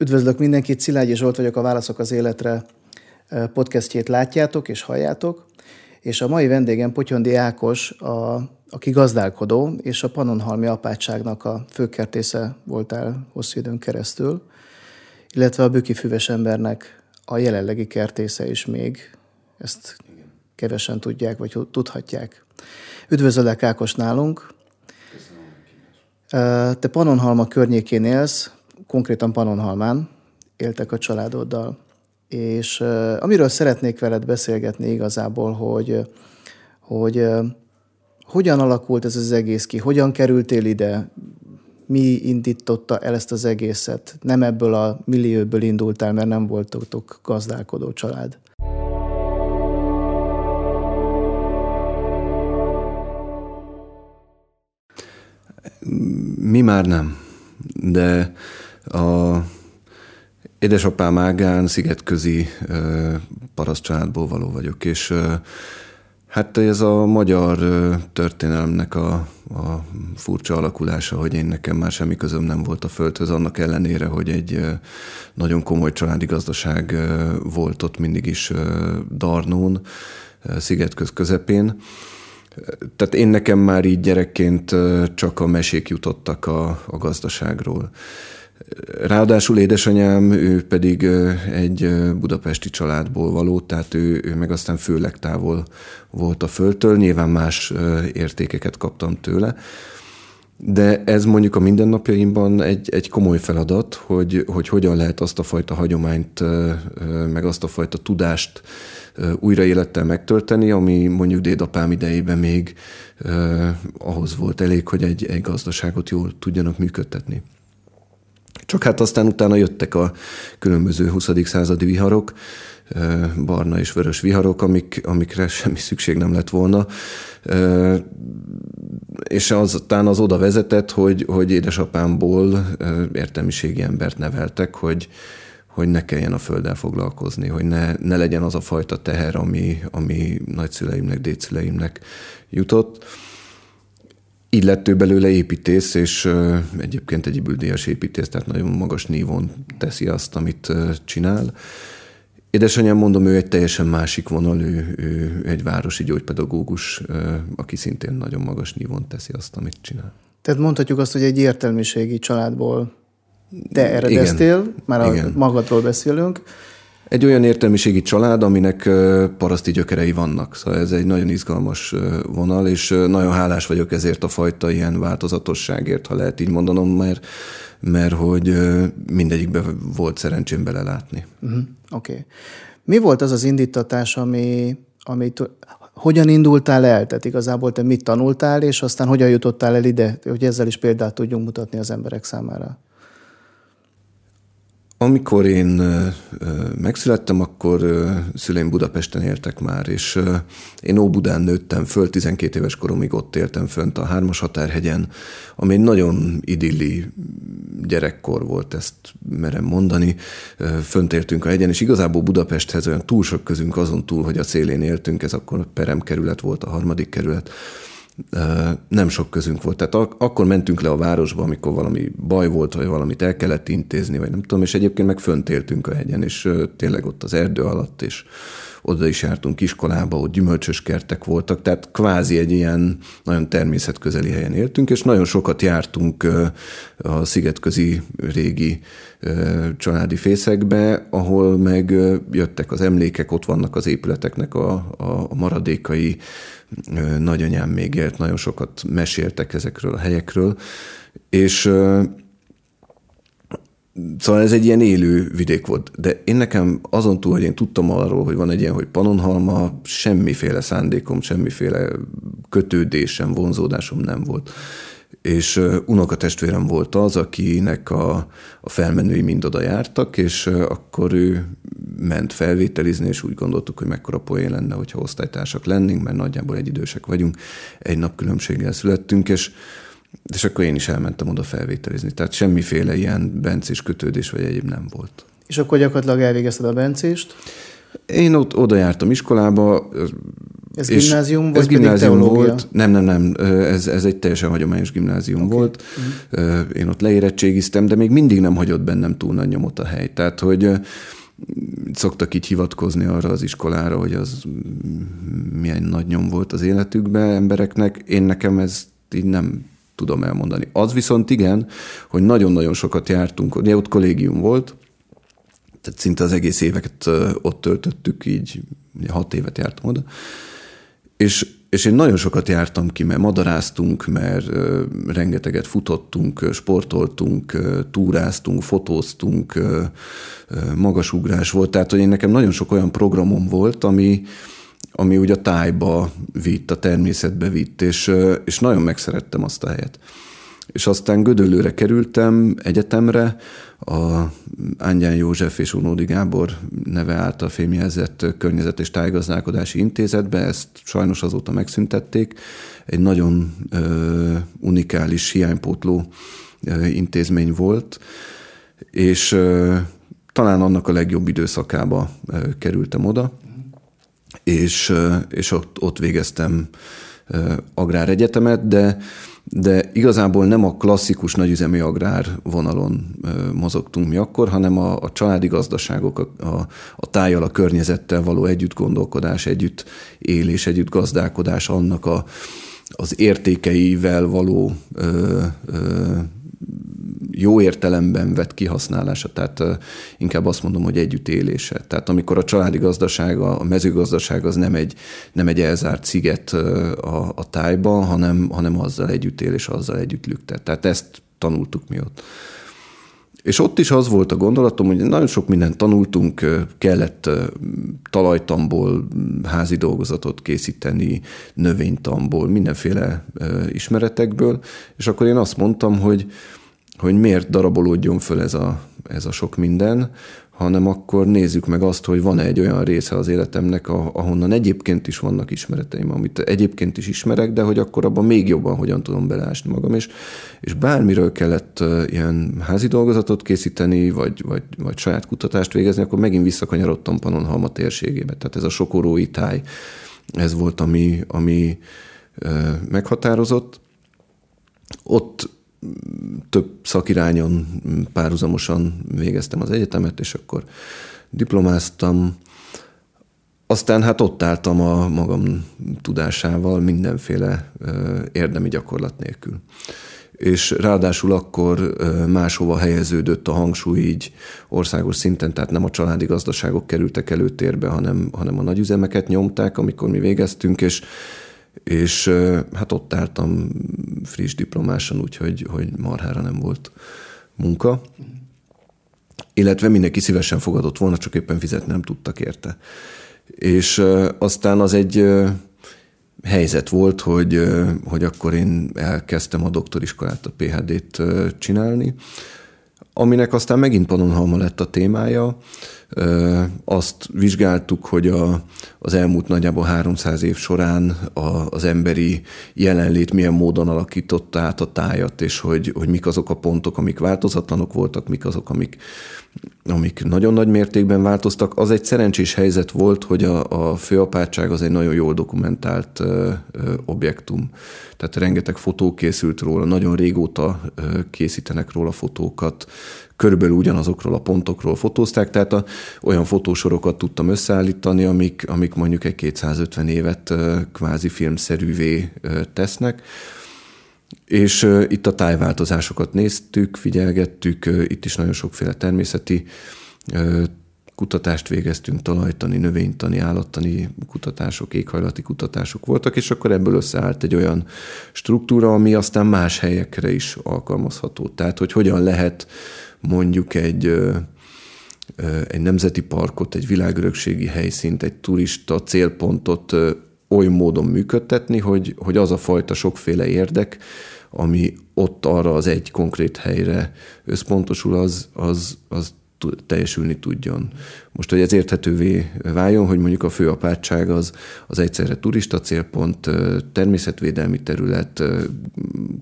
Üdvözlök mindenkit, Szilágyi Zsolt vagyok, a Válaszok az Életre eh, podcastjét látjátok és halljátok, és a mai vendégem Potyondi Ákos, a, aki gazdálkodó, és a Panonhalmi apátságnak a főkertésze voltál hosszú időn keresztül, illetve a Büki Füves embernek a jelenlegi kertésze is még, ezt kevesen tudják, vagy tudhatják. Üdvözöllek Ákos nálunk. Eh, te Panonhalma környékén élsz, konkrétan Panonhalmán éltek a családoddal. És amiről szeretnék veled beszélgetni igazából, hogy, hogy hogyan alakult ez az egész ki, hogyan kerültél ide, mi indította el ezt az egészet. Nem ebből a millióből indultál, mert nem voltatok gazdálkodó család. Mi már nem, de a édesapám ágán szigetközi paraszt családból való vagyok, és hát ez a magyar történelemnek a, a furcsa alakulása, hogy én nekem már semmi közöm nem volt a földhöz, annak ellenére, hogy egy nagyon komoly családi gazdaság volt ott mindig is Darnón, szigetköz közepén. Tehát én nekem már így gyerekként csak a mesék jutottak a, a gazdaságról. Ráadásul édesanyám, ő pedig egy budapesti családból való, tehát ő, ő meg aztán főleg távol volt a földtől, nyilván más értékeket kaptam tőle. De ez mondjuk a mindennapjaimban egy, egy komoly feladat, hogy, hogy hogyan lehet azt a fajta hagyományt, meg azt a fajta tudást újra élettel megtölteni, ami mondjuk dédapám idejében még ahhoz volt elég, hogy egy, egy gazdaságot jól tudjanak működtetni. Csak hát aztán utána jöttek a különböző 20. századi viharok, barna és vörös viharok, amik, amikre semmi szükség nem lett volna. És aztán az oda vezetett, hogy, hogy édesapámból értelmiségi embert neveltek, hogy, hogy ne kelljen a földdel foglalkozni, hogy ne, ne legyen az a fajta teher, ami, ami nagyszüleimnek, dédszüleimnek jutott. Így lett ő belőle építész, és egyébként egy üldíjas építész, tehát nagyon magas nívon teszi azt, amit csinál. Édesanyám, mondom, ő egy teljesen másik vonal, ő, ő egy városi gyógypedagógus, aki szintén nagyon magas nívon teszi azt, amit csinál. Tehát mondhatjuk azt, hogy egy értelmiségi családból te eredeztél, Igen. már Igen. magadról beszélünk, egy olyan értelmiségi család, aminek paraszti gyökerei vannak. Szóval ez egy nagyon izgalmas vonal, és nagyon hálás vagyok ezért a fajta ilyen változatosságért, ha lehet így mondanom, mert, mert hogy mindegyikbe volt szerencsém belelátni. Uh-huh. Oké. Okay. Mi volt az az indítatás, ami, ami hogyan indultál el? Tehát igazából te mit tanultál, és aztán hogyan jutottál el ide, hogy ezzel is példát tudjunk mutatni az emberek számára? Amikor én megszülettem, akkor szüleim Budapesten éltek már, és én Óbudán nőttem föl, 12 éves koromig ott éltem fönt a Hármas Határhegyen, ami egy nagyon idilli gyerekkor volt, ezt merem mondani. Fönt éltünk a hegyen, és igazából Budapesthez olyan túl sok közünk azon túl, hogy a szélén éltünk, ez akkor Perem kerület volt, a harmadik kerület, nem sok közünk volt. Tehát ak- akkor mentünk le a városba, amikor valami baj volt, vagy valamit el kellett intézni, vagy nem tudom, és egyébként meg fönt a hegyen, és tényleg ott az erdő alatt, és oda is jártunk iskolába, ott gyümölcsös kertek voltak, tehát kvázi egy ilyen nagyon természetközeli helyen éltünk, és nagyon sokat jártunk a szigetközi régi családi fészekbe, ahol meg jöttek az emlékek, ott vannak az épületeknek a, a maradékai, nagyanyám még élt, nagyon sokat meséltek ezekről a helyekről, és Szóval ez egy ilyen élő vidék volt. De én nekem azon túl, hogy én tudtam arról, hogy van egy ilyen, hogy Panonhalma, semmiféle szándékom, semmiféle kötődésem, vonzódásom nem volt. És unokatestvérem volt az, akinek a, a felmenői mind oda jártak, és akkor ő ment felvételizni, és úgy gondoltuk, hogy mekkora poén lenne, hogyha osztálytársak lennénk, mert nagyjából egy idősek vagyunk, egy nap különbséggel születtünk, és és akkor én is elmentem oda felvételizni. Tehát semmiféle ilyen bencés kötődés vagy egyéb nem volt. És akkor gyakorlatilag elvégezted a bencést? Én ott oda jártam iskolába, Ez és gimnázium vagy ez gimnázium volt. Nem, nem, nem. Ez, ez egy teljesen hagyományos gimnázium okay. volt. Uh-huh. Én ott leérettségiztem, de még mindig nem hagyott bennem túl nagy nyomot a hely. Tehát, hogy szoktak így hivatkozni arra az iskolára, hogy az milyen nagy nyom volt az életükben embereknek. Én nekem ez így nem tudom elmondani. Az viszont igen, hogy nagyon-nagyon sokat jártunk, ugye ott kollégium volt, tehát szinte az egész éveket ott töltöttük, így hat évet jártam oda, és, és én nagyon sokat jártam ki, mert madaráztunk, mert rengeteget futottunk, sportoltunk, túráztunk, fotóztunk, magasugrás volt. Tehát, hogy én nekem nagyon sok olyan programom volt, ami, ami úgy a tájba vitt, a természetbe vitt, és, és nagyon megszerettem azt a helyet. És aztán Gödöllőre kerültem egyetemre, a Ángyán József és Unódi Gábor neve által fémjelzett Környezet és Tájgazdálkodási Intézetbe, ezt sajnos azóta megszüntették. Egy nagyon ö, unikális hiánypótló ö, intézmény volt, és ö, talán annak a legjobb időszakába ö, kerültem oda, és, és ott, ott végeztem agráregyetemet, de de igazából nem a klasszikus nagyüzemi agrár vonalon mozogtunk mi akkor, hanem a, a családi gazdaságok, a, a, a tájjal, a környezettel való együtt gondolkodás, együtt élés, együtt gazdálkodás, annak a, az értékeivel való ö, ö, jó értelemben vett kihasználása, tehát inkább azt mondom, hogy együttélése. Tehát amikor a családi gazdaság, a mezőgazdaság az nem egy, nem egy elzárt sziget a, a tájban, hanem, hanem azzal együttélés, azzal együtt lüktet. Tehát ezt tanultuk mi ott. És ott is az volt a gondolatom, hogy nagyon sok mindent tanultunk, kellett talajtamból házi dolgozatot készíteni, növénytamból, mindenféle ismeretekből, és akkor én azt mondtam, hogy, hogy miért darabolódjon föl ez a, ez a sok minden, hanem akkor nézzük meg azt, hogy van-e egy olyan része az életemnek, ahonnan egyébként is vannak ismereteim, amit egyébként is ismerek, de hogy akkor abban még jobban hogyan tudom beleásni magam, és, és bármiről kellett ilyen házi dolgozatot készíteni, vagy, vagy, vagy saját kutatást végezni, akkor megint visszakanyarodtam Panonhalma térségébe. Tehát ez a sokorói táj, ez volt, ami, ami meghatározott. Ott több szakirányon párhuzamosan végeztem az egyetemet, és akkor diplomáztam. Aztán hát ott álltam a magam tudásával mindenféle érdemi gyakorlat nélkül. És ráadásul akkor máshova helyeződött a hangsúly így országos szinten, tehát nem a családi gazdaságok kerültek előtérbe, hanem, hanem a nagyüzemeket nyomták, amikor mi végeztünk, és és hát ott álltam friss diplomásan, úgyhogy hogy marhára nem volt munka. Illetve mindenki szívesen fogadott volna, csak éppen fizetni nem tudtak érte. És aztán az egy helyzet volt, hogy, hogy akkor én elkezdtem a doktoriskolát, a PHD-t csinálni, aminek aztán megint Pannonhalma lett a témája. Azt vizsgáltuk, hogy a, az elmúlt nagyjából 300 év során a, az emberi jelenlét milyen módon alakította át a tájat, és hogy, hogy mik azok a pontok, amik változatlanok voltak, mik azok, amik, amik nagyon nagy mértékben változtak. Az egy szerencsés helyzet volt, hogy a, a főapátság az egy nagyon jól dokumentált ö, ö, objektum. Tehát rengeteg fotó készült róla, nagyon régóta ö, készítenek róla fotókat, körülbelül ugyanazokról a pontokról fotózták, tehát a, olyan fotósorokat tudtam összeállítani, amik, amik mondjuk egy 250 évet kvázi filmszerűvé tesznek. És itt a tájváltozásokat néztük, figyelgettük, itt is nagyon sokféle természeti kutatást végeztünk, talajtani, növénytani, állattani kutatások, éghajlati kutatások voltak, és akkor ebből összeállt egy olyan struktúra, ami aztán más helyekre is alkalmazható. Tehát, hogy hogyan lehet mondjuk egy, egy nemzeti parkot, egy világörökségi helyszínt, egy turista célpontot oly módon működtetni, hogy, hogy az a fajta sokféle érdek, ami ott arra az egy konkrét helyre összpontosul, az, az, az teljesülni tudjon. Most, hogy ez érthetővé váljon, hogy mondjuk a főapátság az, az egyszerre turista célpont, természetvédelmi terület,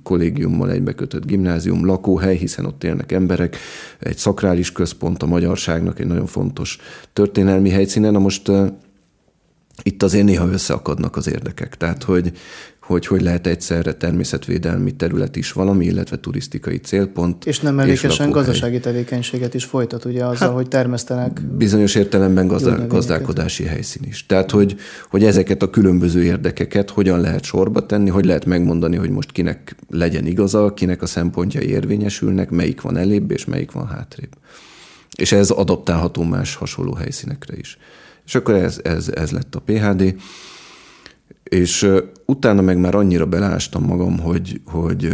kollégiummal egybekötött gimnázium, lakóhely, hiszen ott élnek emberek, egy szakrális központ a magyarságnak, egy nagyon fontos történelmi helyszínen. Na most itt azért néha összeakadnak az érdekek. Tehát, hogy hogy hogy lehet egyszerre természetvédelmi terület is valami, illetve turisztikai célpont. És nem mellékesen gazdasági tevékenységet is folytat, ugye azzal, hát, hogy termesztenek. Bizonyos értelemben gazdá, gazdálkodási helyszín is. Tehát, hogy, hogy ezeket a különböző érdekeket hogyan lehet sorba tenni, hogy lehet megmondani, hogy most kinek legyen igaza, kinek a szempontjai érvényesülnek, melyik van elébb, és melyik van hátrébb. És ez adaptálható más hasonló helyszínekre is. És akkor ez, ez, ez lett a PHD. És utána meg már annyira belástam magam, hogy, hogy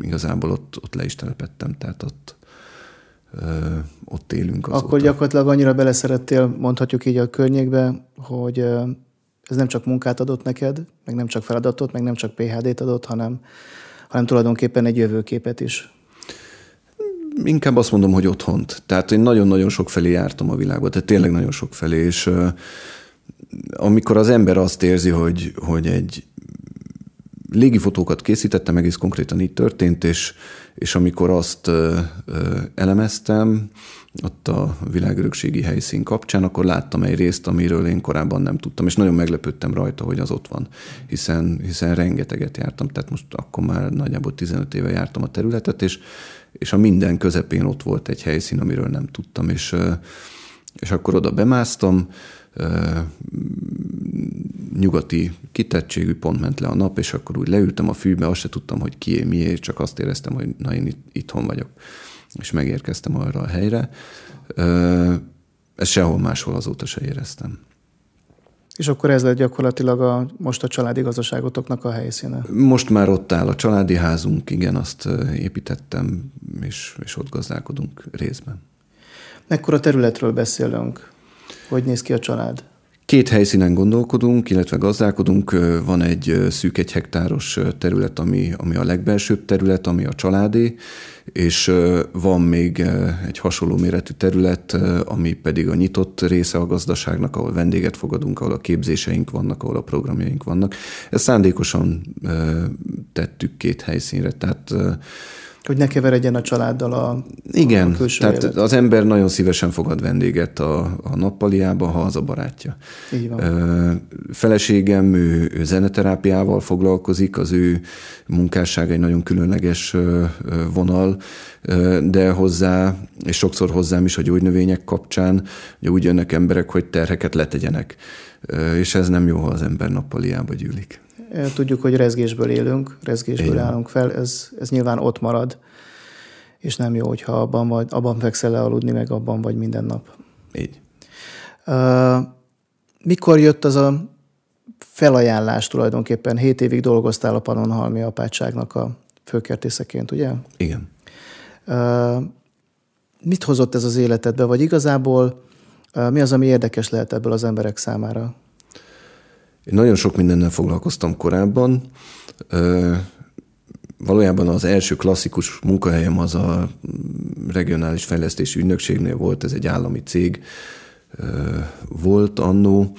igazából ott, ott le is telepettem, tehát ott, ott élünk azóta. Akkor gyakorlatilag annyira beleszerettél, mondhatjuk így a környékbe, hogy ez nem csak munkát adott neked, meg nem csak feladatot, meg nem csak PHD-t adott, hanem, hanem tulajdonképpen egy jövőképet is. Inkább azt mondom, hogy otthont. Tehát én nagyon-nagyon sok felé jártam a világba, tehát tényleg nagyon sok felé, és amikor az ember azt érzi, hogy, hogy egy légifotókat készítettem, egész konkrétan így történt, és, és amikor azt ö, ö, elemeztem, ott a világörökségi helyszín kapcsán, akkor láttam egy részt, amiről én korábban nem tudtam, és nagyon meglepődtem rajta, hogy az ott van, hiszen, hiszen rengeteget jártam, tehát most akkor már nagyjából 15 éve jártam a területet, és, és a minden közepén ott volt egy helyszín, amiről nem tudtam, és, és akkor oda bemásztam, nyugati kitettségű, pont ment le a nap, és akkor úgy leültem a fűbe, azt se tudtam, hogy kié, mié, csak azt éreztem, hogy na én itt, itthon vagyok. És megérkeztem arra a helyre. Ezt sehol máshol azóta se éreztem. És akkor ez lett gyakorlatilag a, most a családi gazdaságotoknak a helyszíne? Most már ott áll a családi házunk, igen, azt építettem, és, és ott gazdálkodunk részben. Mekkora területről beszélünk? Hogy néz ki a család? Két helyszínen gondolkodunk, illetve gazdálkodunk. Van egy szűk egy hektáros terület, ami, ami a legbelsőbb terület, ami a családé, és van még egy hasonló méretű terület, ami pedig a nyitott része a gazdaságnak, ahol vendéget fogadunk, ahol a képzéseink vannak, ahol a programjaink vannak. Ezt szándékosan tettük két helyszínre, tehát hogy ne keveredjen a családdal a Igen, a tehát élet. az ember nagyon szívesen fogad vendéget a, a nappaliába, ha az a barátja. Így van. Feleségem, ő, ő zeneterápiával foglalkozik, az ő munkássága egy nagyon különleges vonal, de hozzá, és sokszor hozzám is a gyógynövények kapcsán, hogy úgy jönnek emberek, hogy terheket letegyenek. És ez nem jó, ha az ember nappaliába gyűlik. Tudjuk, hogy rezgésből élünk, rezgésből Igen. állunk fel, ez, ez nyilván ott marad, és nem jó, hogyha abban, vagy, abban fekszel le aludni, meg abban vagy minden nap. Így. Mikor jött az a felajánlás tulajdonképpen? Hét évig dolgoztál a Panonhalmi apátságnak a főkertészeként, ugye? Igen. Mit hozott ez az életedbe, vagy igazából mi az, ami érdekes lehet ebből az emberek számára? Én nagyon sok mindennel foglalkoztam korábban. Valójában az első klasszikus munkahelyem az a regionális fejlesztési ügynökségnél volt, ez egy állami cég volt annó.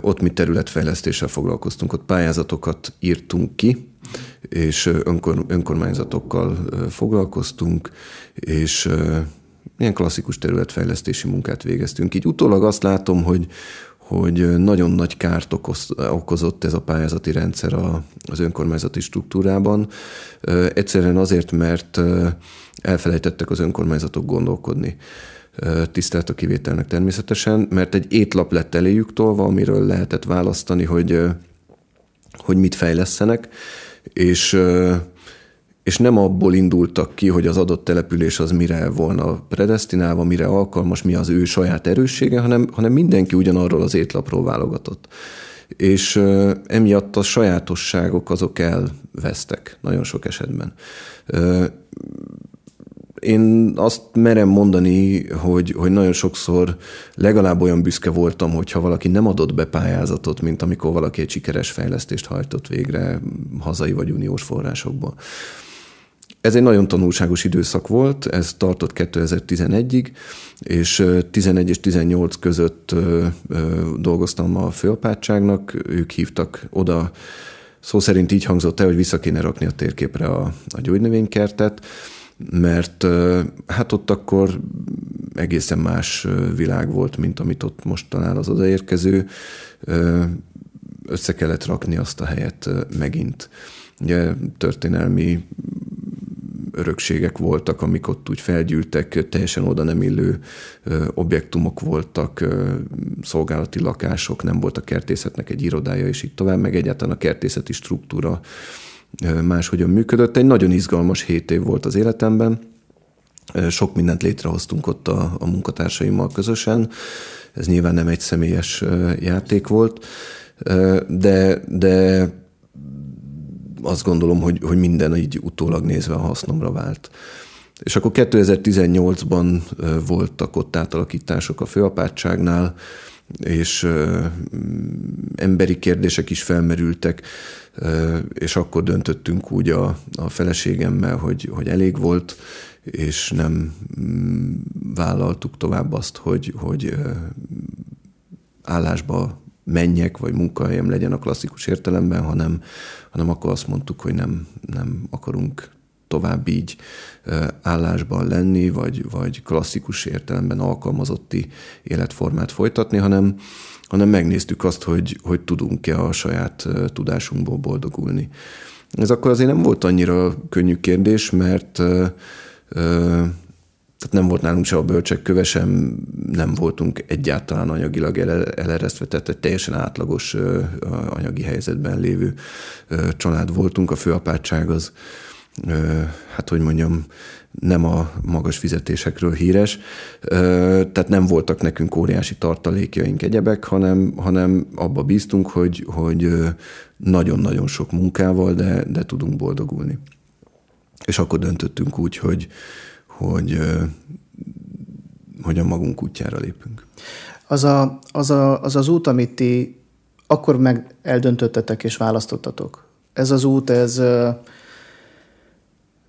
Ott mi területfejlesztéssel foglalkoztunk, ott pályázatokat írtunk ki, és önkor, önkormányzatokkal foglalkoztunk, és ilyen klasszikus területfejlesztési munkát végeztünk. Így utólag azt látom, hogy, hogy nagyon nagy kárt okoz, okozott ez a pályázati rendszer a, az önkormányzati struktúrában. Egyszerűen azért, mert elfelejtettek az önkormányzatok gondolkodni. Tisztelt a kivételnek természetesen, mert egy étlap lett eléjük tolva, amiről lehetett választani, hogy, hogy mit fejlesztenek, és és nem abból indultak ki, hogy az adott település az mire volna predestinálva, mire alkalmas, mi az ő saját erőssége, hanem, hanem mindenki ugyanarról az étlapról válogatott. És emiatt a sajátosságok azok elvesztek nagyon sok esetben. Én azt merem mondani, hogy, hogy nagyon sokszor legalább olyan büszke voltam, hogyha valaki nem adott be pályázatot, mint amikor valaki egy sikeres fejlesztést hajtott végre hazai vagy uniós forrásokból. Ez egy nagyon tanulságos időszak volt, ez tartott 2011-ig, és 11 és 18 között dolgoztam a főapátságnak, ők hívtak oda, szó szerint így hangzott el, hogy vissza kéne rakni a térképre a, a gyógynövénykertet, mert hát ott akkor egészen más világ volt, mint amit ott most talál az odaérkező. Össze kellett rakni azt a helyet megint. Ugye történelmi örökségek voltak, amik ott úgy felgyűltek, teljesen oda nem illő objektumok voltak, szolgálati lakások, nem volt a kertészetnek egy irodája, és így tovább, meg egyáltalán a kertészeti struktúra máshogyan működött. Egy nagyon izgalmas hét év volt az életemben. Sok mindent létrehoztunk ott a, a munkatársaimmal közösen. Ez nyilván nem egy személyes játék volt, de, de azt gondolom, hogy, hogy minden így utólag nézve a hasznomra vált. És akkor 2018-ban voltak ott átalakítások a főapátságnál, és emberi kérdések is felmerültek, és akkor döntöttünk úgy a, a feleségemmel, hogy, hogy elég volt, és nem vállaltuk tovább azt, hogy, hogy állásba menjek, vagy munkahelyem legyen a klasszikus értelemben, hanem, hanem akkor azt mondtuk, hogy nem, nem akarunk tovább így állásban lenni, vagy, vagy klasszikus értelemben alkalmazotti életformát folytatni, hanem, hanem megnéztük azt, hogy, hogy tudunk-e a saját tudásunkból boldogulni. Ez akkor azért nem volt annyira könnyű kérdés, mert tehát nem volt nálunk se a bölcsek köve, sem nem voltunk egyáltalán anyagilag eleresztve, tehát egy teljesen átlagos anyagi helyzetben lévő család voltunk. A főapátság az, hát hogy mondjam, nem a magas fizetésekről híres, tehát nem voltak nekünk óriási tartalékjaink egyebek, hanem, hanem abba bíztunk, hogy, hogy nagyon-nagyon sok munkával, de, de tudunk boldogulni. És akkor döntöttünk úgy, hogy, hogy, hogy a magunk útjára lépünk. Az, a, az, a, az az út, amit ti akkor meg eldöntöttetek és választottatok, ez az út, ez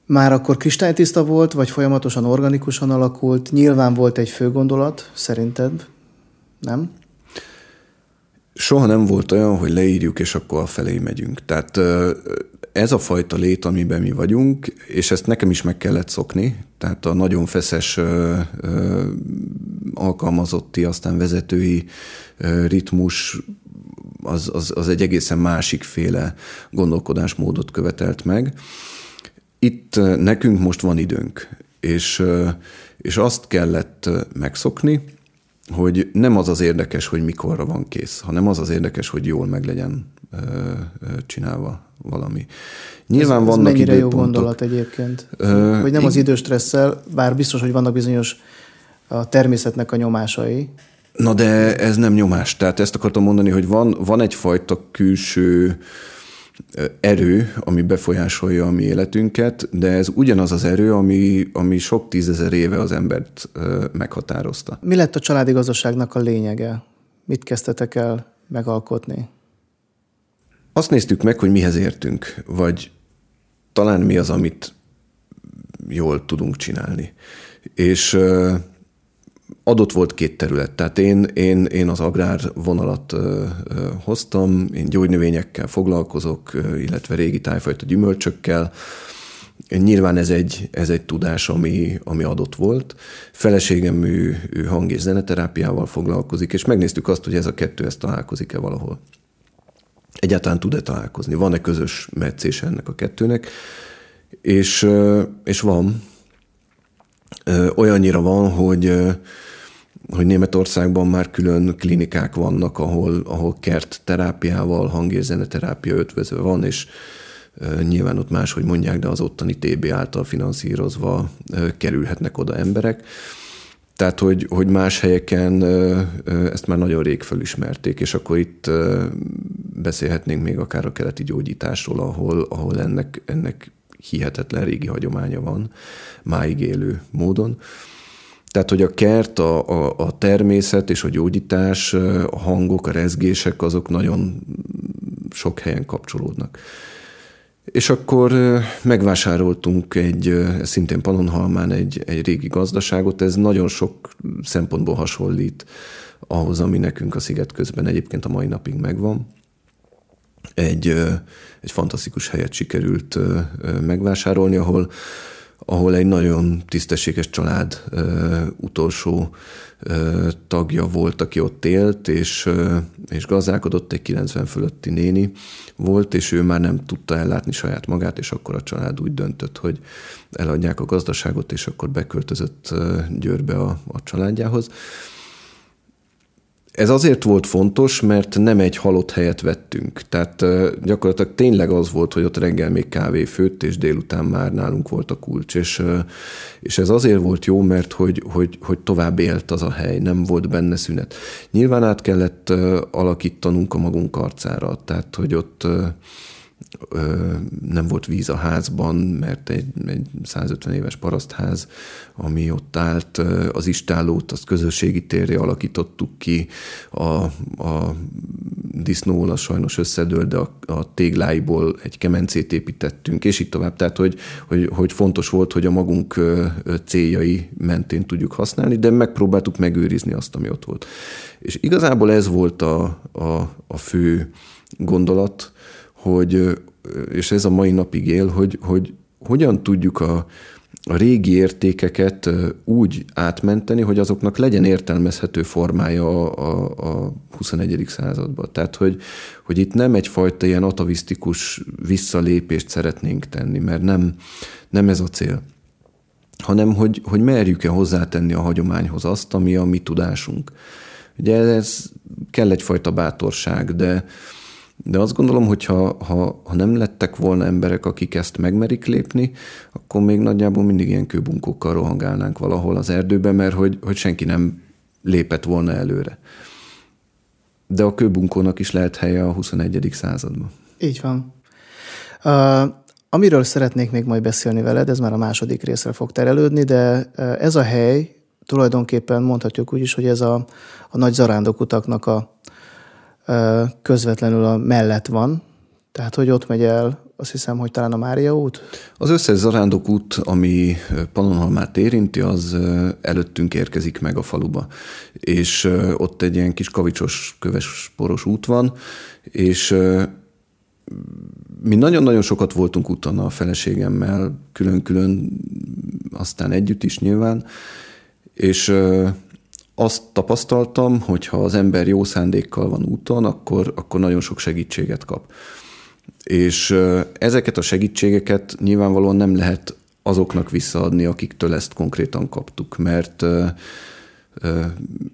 már akkor kristálytiszta volt, vagy folyamatosan organikusan alakult? Nyilván volt egy fő gondolat, szerinted, nem? Soha nem volt olyan, hogy leírjuk, és akkor a felé megyünk. Tehát ez a fajta lét, amiben mi vagyunk, és ezt nekem is meg kellett szokni, tehát a nagyon feszes ö, ö, alkalmazotti, aztán vezetői ö, ritmus az, az, az egy egészen másik féle gondolkodásmódot követelt meg. Itt nekünk most van időnk, és, és azt kellett megszokni, hogy nem az az érdekes, hogy mikorra van kész, hanem az az érdekes, hogy jól meg legyen csinálva valami. Nyilván ez, vannak ez mennyire időpontok. jó gondolat egyébként. Ö, hogy nem az időstresszel, bár biztos, hogy vannak bizonyos a természetnek a nyomásai. Na de ez nem nyomás. Tehát ezt akartam mondani, hogy van, van egyfajta külső erő, ami befolyásolja a mi életünket, de ez ugyanaz az erő, ami, ami sok tízezer éve az embert meghatározta. Mi lett a családi gazdaságnak a lényege? Mit kezdtetek el megalkotni? Azt néztük meg, hogy mihez értünk, vagy talán mi az, amit jól tudunk csinálni. És adott volt két terület. Tehát én, én, én az agrár vonalat hoztam, én gyógynövényekkel foglalkozok, illetve régi tájfajta gyümölcsökkel. Nyilván ez egy, ez egy tudás, ami, ami adott volt. Feleségem ő, ő hang- és zeneterápiával foglalkozik, és megnéztük azt, hogy ez a kettő ezt találkozik-e valahol. Egyáltalán tud-e találkozni? Van-e közös meccése ennek a kettőnek? És, és van. Olyannyira van, hogy hogy Németországban már külön klinikák vannak, ahol, ahol kert terápiával, hang- és zeneterápia ötvözve van, és nyilván ott máshogy mondják, de az ottani TB által finanszírozva kerülhetnek oda emberek. Tehát, hogy, hogy más helyeken ezt már nagyon rég felismerték, és akkor itt beszélhetnénk még akár a keleti gyógyításról, ahol, ahol ennek, ennek hihetetlen régi hagyománya van, máig élő módon. Tehát, hogy a kert, a, a, a természet és a gyógyítás, a hangok, a rezgések, azok nagyon sok helyen kapcsolódnak. És akkor megvásároltunk egy, szintén Panonhalmán egy, egy régi gazdaságot, ez nagyon sok szempontból hasonlít ahhoz, ami nekünk a sziget közben egyébként a mai napig megvan. Egy, egy fantasztikus helyet sikerült megvásárolni, ahol ahol egy nagyon tisztességes család utolsó tagja volt, aki ott élt, és, és gazdálkodott, egy 90 fölötti néni volt, és ő már nem tudta ellátni saját magát, és akkor a család úgy döntött, hogy eladják a gazdaságot, és akkor beköltözött Győrbe a, a családjához. Ez azért volt fontos, mert nem egy halott helyet vettünk. Tehát gyakorlatilag tényleg az volt, hogy ott reggel még kávé főtt, és délután már nálunk volt a kulcs. És, és ez azért volt jó, mert hogy, hogy, hogy tovább élt az a hely, nem volt benne szünet. Nyilván át kellett alakítanunk a magunk arcára, tehát hogy ott nem volt víz a házban, mert egy, egy 150 éves parasztház, ami ott állt, az istálót, azt közösségi térre alakítottuk ki, a, a disznóla sajnos összedőlt, de a, a tégláiból egy kemencét építettünk, és így tovább. Tehát, hogy, hogy, hogy fontos volt, hogy a magunk céljai mentén tudjuk használni, de megpróbáltuk megőrizni azt, ami ott volt. És igazából ez volt a, a, a fő gondolat, hogy, és ez a mai napig él, hogy, hogy hogyan tudjuk a, a régi értékeket úgy átmenteni, hogy azoknak legyen értelmezhető formája a, a, a 21. században. Tehát, hogy, hogy itt nem egyfajta ilyen atavisztikus visszalépést szeretnénk tenni, mert nem, nem ez a cél, hanem hogy, hogy merjük-e hozzátenni a hagyományhoz azt, ami a mi tudásunk. Ugye ez kell egyfajta bátorság, de, de azt gondolom, hogy ha, ha, ha nem lettek volna emberek, akik ezt megmerik lépni, akkor még nagyjából mindig ilyen kőbunkókkal rohangálnánk valahol az erdőbe, mert hogy, hogy senki nem lépett volna előre. De a kőbunkónak is lehet helye a 21. században. Így van. Uh, amiről szeretnék még majd beszélni veled, ez már a második részre fog terelődni, de ez a hely tulajdonképpen mondhatjuk úgy is, hogy ez a, a nagy zarándokutaknak a, közvetlenül a mellett van, tehát hogy ott megy el, azt hiszem, hogy talán a Mária út? Az összes zarándok út, ami Pannonhalmát érinti, az előttünk érkezik meg a faluba. És ott egy ilyen kis kavicsos, köves, poros út van, és mi nagyon-nagyon sokat voltunk úton a feleségemmel, külön-külön, aztán együtt is nyilván, és azt tapasztaltam, hogy ha az ember jó szándékkal van úton, akkor, akkor nagyon sok segítséget kap. És ezeket a segítségeket nyilvánvalóan nem lehet azoknak visszaadni, akiktől ezt konkrétan kaptuk, mert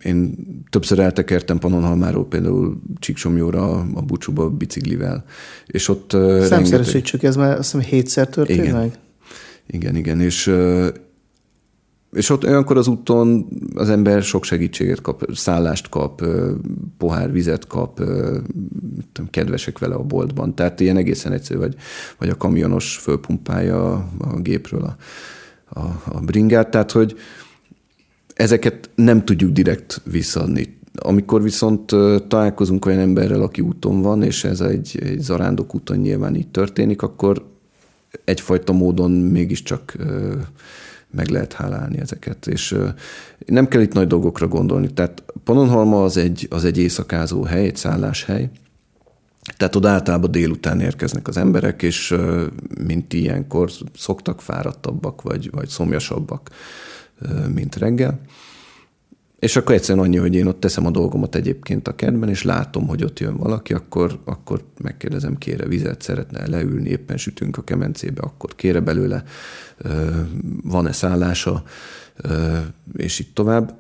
én többször eltekertem Panonhalmáról például Csíksomjóra a Bucsúba biciklivel, és ott... Szemszerűsítsük, rengeteg... ez már azt hiszem hétszer történt igen. meg? Igen, igen, és és ott olyankor az úton az ember sok segítséget kap, szállást kap, pohár vizet kap, tudom, kedvesek vele a boltban. Tehát ilyen egészen egyszerű, vagy, vagy a kamionos fölpumpálja a, gépről a, a, a bringát. Tehát, hogy ezeket nem tudjuk direkt visszaadni. Amikor viszont találkozunk olyan emberrel, aki úton van, és ez egy, egy zarándok úton nyilván így történik, akkor egyfajta módon mégiscsak meg lehet hálálni ezeket. És nem kell itt nagy dolgokra gondolni. Tehát Panonhalma az egy, az egy éjszakázó hely, egy szálláshely, tehát oda általában délután érkeznek az emberek, és mint ilyenkor szoktak fáradtabbak, vagy, vagy szomjasabbak, mint reggel. És akkor egyszerűen annyi, hogy én ott teszem a dolgomat egyébként a kertben, és látom, hogy ott jön valaki, akkor, akkor megkérdezem, kére vizet, szeretne leülni, éppen sütünk a kemencébe, akkor kére belőle, van-e szállása, és itt tovább.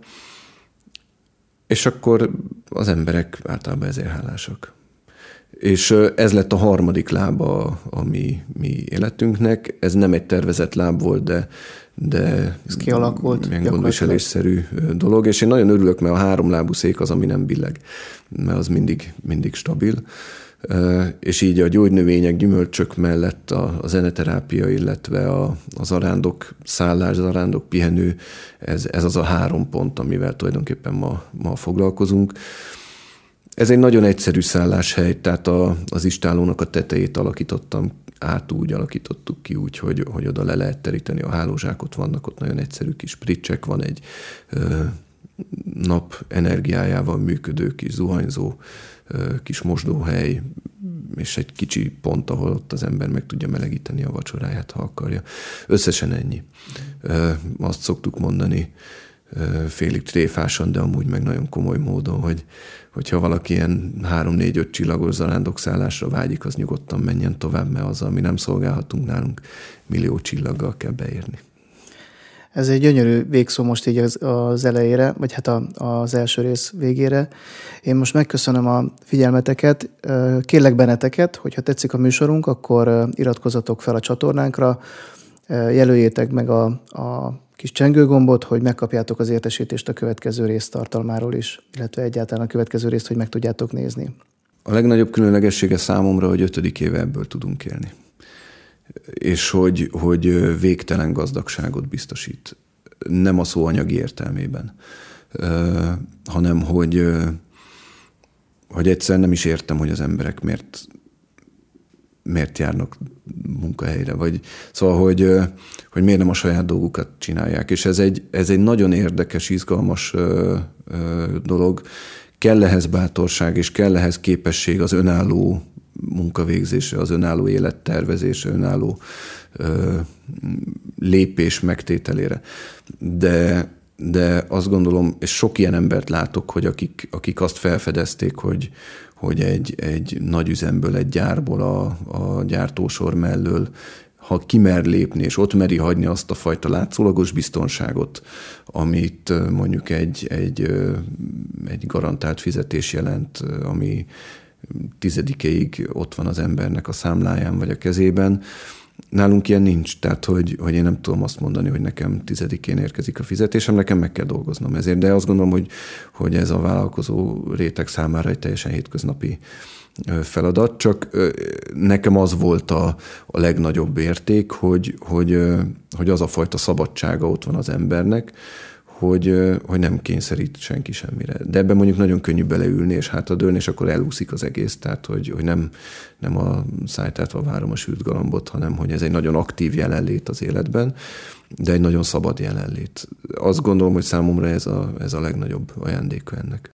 És akkor az emberek általában ezért hálásak. És ez lett a harmadik lába a mi, mi életünknek. Ez nem egy tervezett láb volt, de de ez kialakult. Milyen gondviselésszerű dolog, és én nagyon örülök, mert a háromlábú szék az, ami nem billeg, mert az mindig, mindig stabil. És így a gyógynövények, gyümölcsök mellett a, a zeneterápia, illetve a, az arándok szállás, az arándok pihenő, ez, ez az a három pont, amivel tulajdonképpen ma, ma foglalkozunk. Ez egy nagyon egyszerű szálláshely, tehát a, az istálónak a tetejét alakítottam át úgy alakítottuk ki, úgy, hogy, hogy oda le lehet teríteni a hálózsákot, vannak ott nagyon egyszerű kis pricsek, van egy ö, nap energiájával működő kis zuhanyzó, kis mosdóhely, és egy kicsi pont, ahol ott az ember meg tudja melegíteni a vacsoráját, ha akarja. Összesen ennyi. Azt szoktuk mondani, félig tréfásan, de amúgy meg nagyon komoly módon, hogy hogyha valaki ilyen három-négy-öt csillagos zarándokszállásra vágyik, az nyugodtan menjen tovább, mert az, ami nem szolgálhatunk nálunk, millió csillaggal kell beérni. Ez egy gyönyörű végszó most így az, az elejére, vagy hát a, az első rész végére. Én most megköszönöm a figyelmeteket, kérlek benneteket, hogyha tetszik a műsorunk, akkor iratkozatok fel a csatornánkra, jelöljétek meg a, a kis csengőgombot, hogy megkapjátok az értesítést a következő rész tartalmáról is, illetve egyáltalán a következő részt, hogy meg tudjátok nézni. A legnagyobb különlegessége számomra, hogy ötödik éve ebből tudunk élni. És hogy, hogy végtelen gazdagságot biztosít. Nem a szó anyagi értelmében, hanem hogy, hogy egyszer nem is értem, hogy az emberek miért miért járnak munkahelyre, vagy szóval, hogy, hogy miért nem a saját dolgukat csinálják. És ez egy, ez egy nagyon érdekes, izgalmas dolog. Kell ehhez bátorság, és kell ehhez képesség az önálló munkavégzésre, az önálló élettervezésre, önálló ö, lépés megtételére. De, de azt gondolom, és sok ilyen embert látok, hogy akik, akik azt felfedezték, hogy, hogy egy, egy nagy üzemből, egy gyárból a, a gyártósor mellől ha kimer lépni, és ott meri hagyni azt a fajta látszólagos biztonságot, amit mondjuk egy, egy, egy garantált fizetés jelent, ami tizedikéig ott van az embernek a számláján vagy a kezében, Nálunk ilyen nincs, tehát hogy, hogy én nem tudom azt mondani, hogy nekem tizedikén érkezik a fizetésem, nekem meg kell dolgoznom ezért, de azt gondolom, hogy, hogy ez a vállalkozó réteg számára egy teljesen hétköznapi feladat, csak nekem az volt a, a legnagyobb érték, hogy, hogy, hogy az a fajta szabadsága ott van az embernek, hogy, hogy nem kényszerít senki semmire. De ebben mondjuk nagyon könnyű beleülni és hátradőlni, és akkor elúszik az egész, tehát hogy, hogy nem, nem a szájtátva várom a sült galambot, hanem hogy ez egy nagyon aktív jelenlét az életben, de egy nagyon szabad jelenlét. Azt gondolom, hogy számomra ez a, ez a legnagyobb ajándéka ennek.